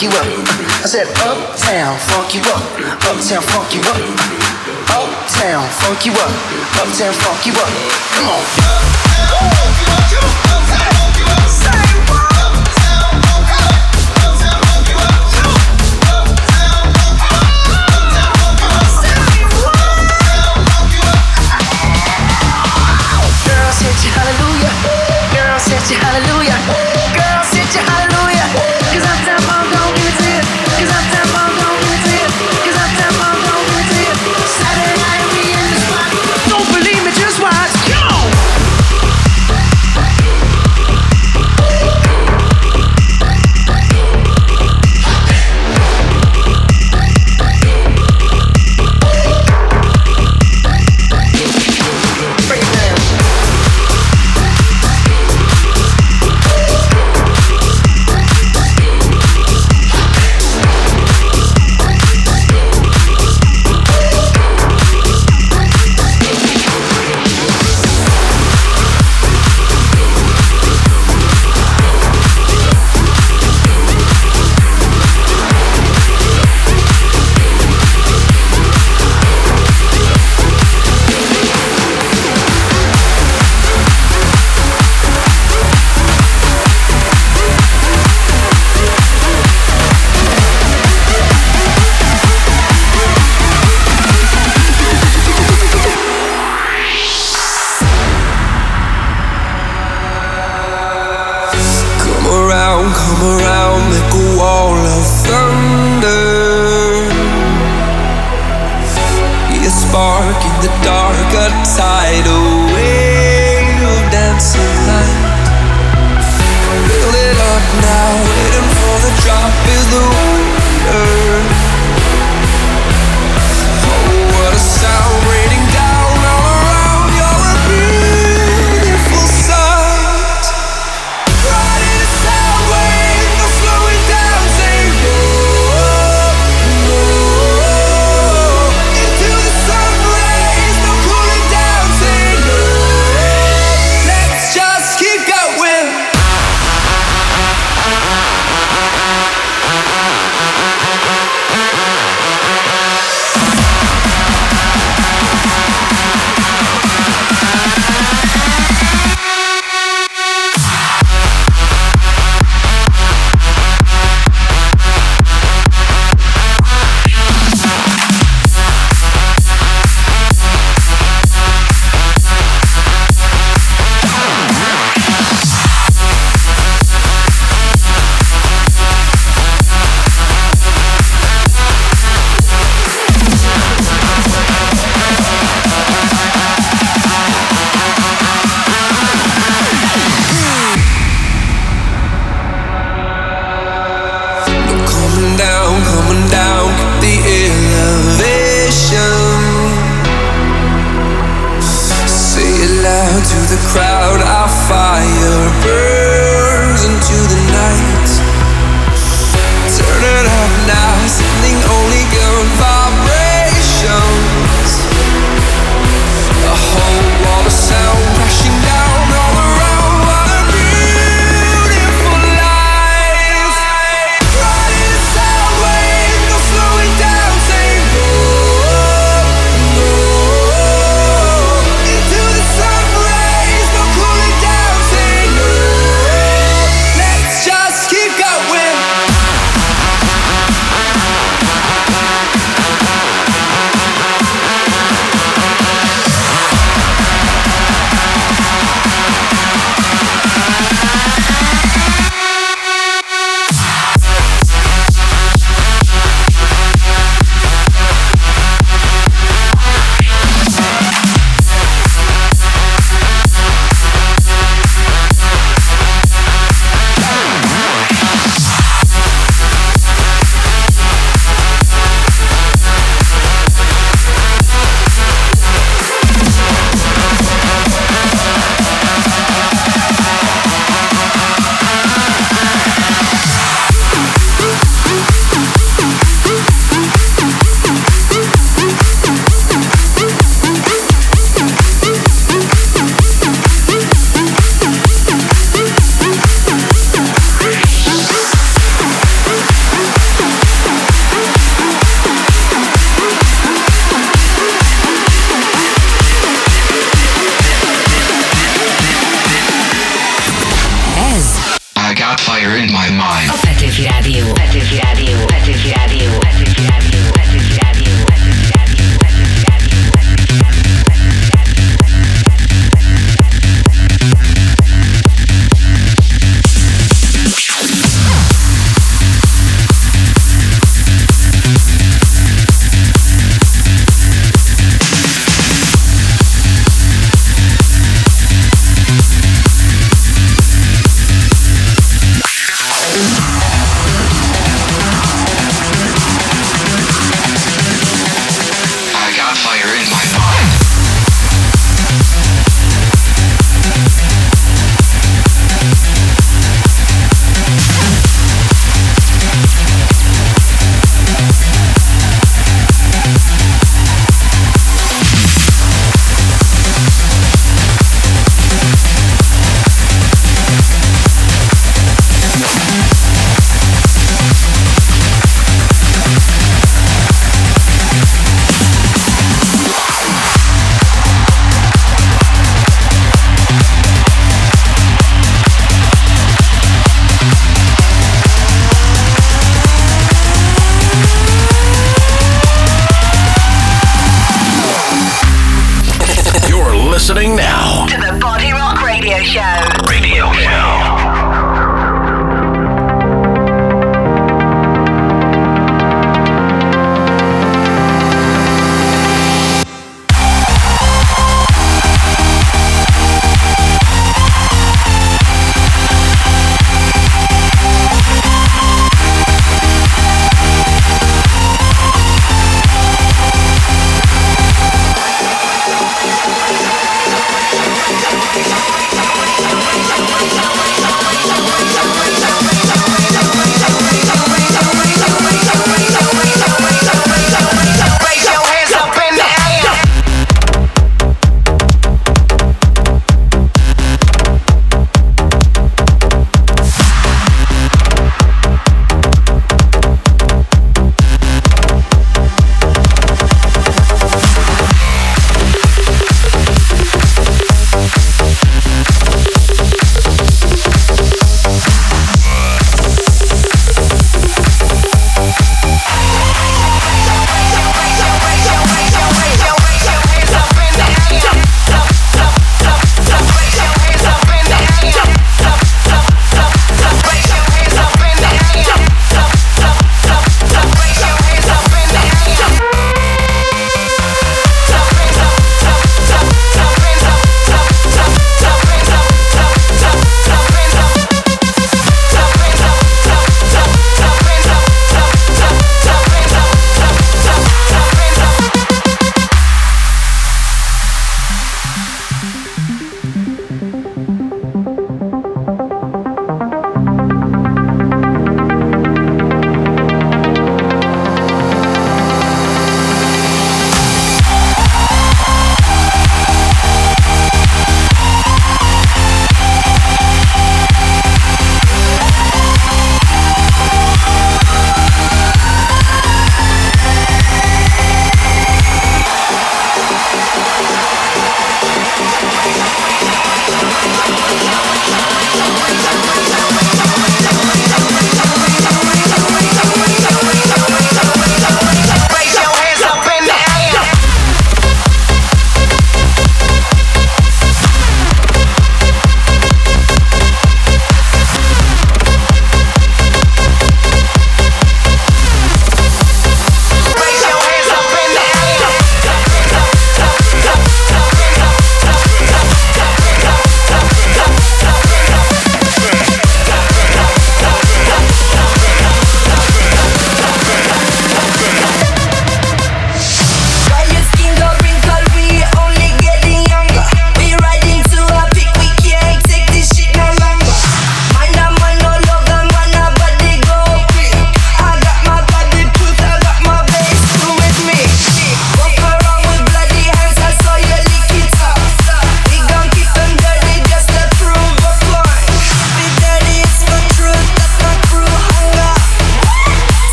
funk you up. I said, uptown, funk you up. Uptown, funk you up. Uptown, funk you up. Uptown, funk you up. Come on.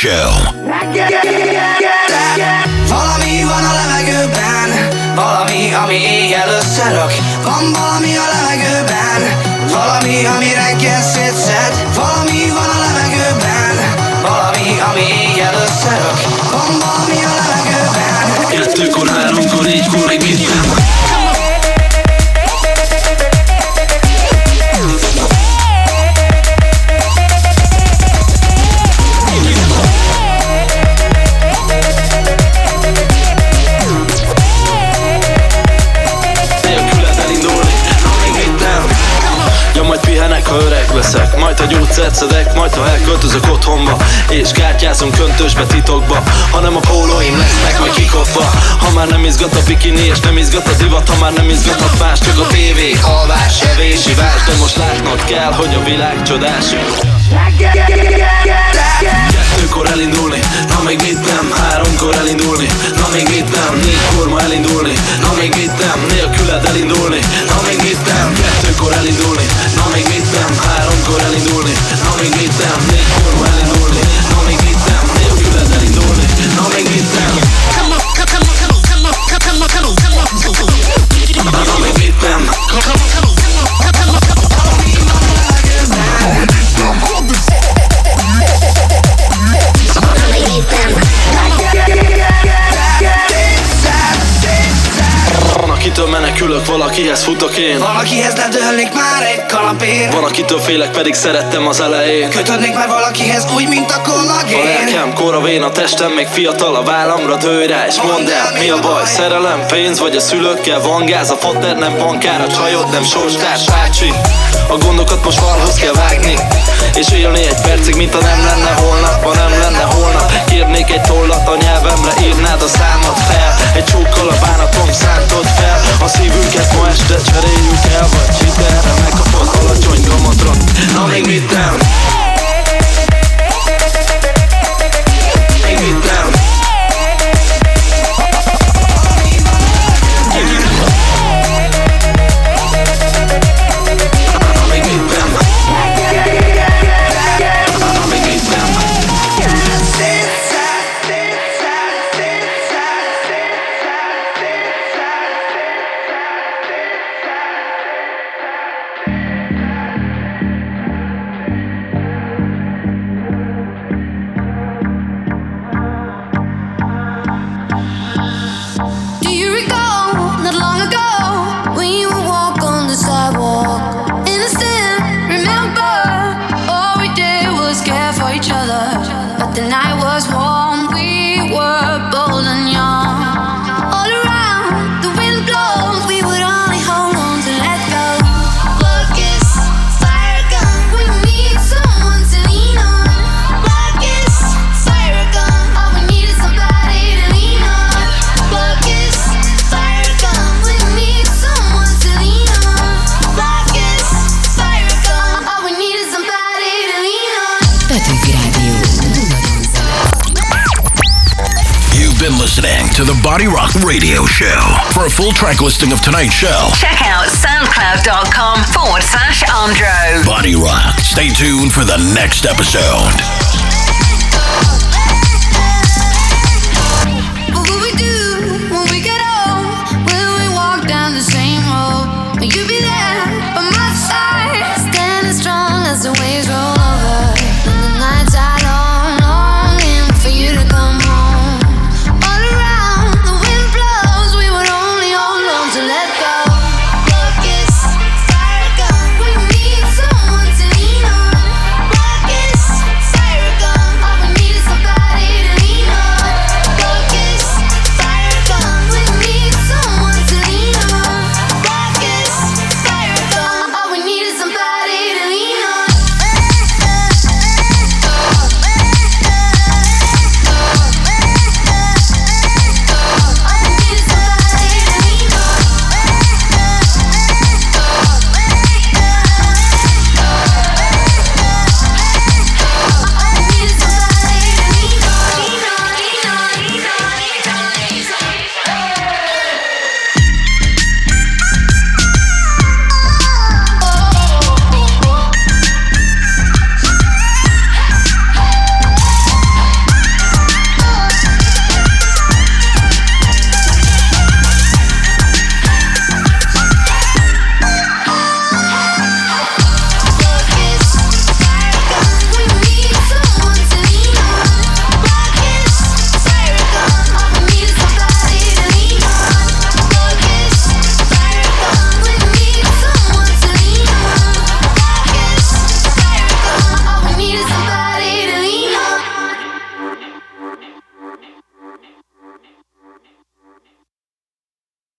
Show. Kártyázom köntösbe titokba Hanem a pólóim lesznek majd kikopva. Ha már nem izgat a bikini és nem izgat a divat Ha már nem izgathat más, csak a tévé Alvás, evés, ivás De most látnod kell, hogy a világ csodás. Kettőkor elindulni, na még mit nem? Háromkor elindulni, na még mit nem? Négykor ma elindulni, na még mit nem? Nélküled elindulni, na még mit nem? Kettőkor elindulni, na még mit nem? Háromkor elindulni, na még mit nem? Négykor ma elindulni, na még mit menekülök, valakihez futok én. Valakihez ledőlnék már egy kalapér. Van akitől félek, pedig szerettem az elején. Kötődnék már valakihez úgy, mint a A lelkem koravén, a testem még fiatal A vállamra dőj rá, és mondd el, mi a baj? Szerelem, pénz, vagy a szülőkkel van gáz A fater nem bankár, a csajod nem sorstárs bácsi A gondokat most valhoz kell vágni És élni egy percig, mint ha nem lenne holnap Ha nem lenne holnap. Kérnék egy tollat a nyelvemre, írnád a számot fel. Egy csókkal a bánatom szántod fel. A szívünket ma este cseréljük el Vagy hitelre megkapod alacsony kamatra Na még mit nem For a full track listing of tonight's show, Check out soundcloud.com forward slash Andro. Body Rock. Stay tuned for the next episode.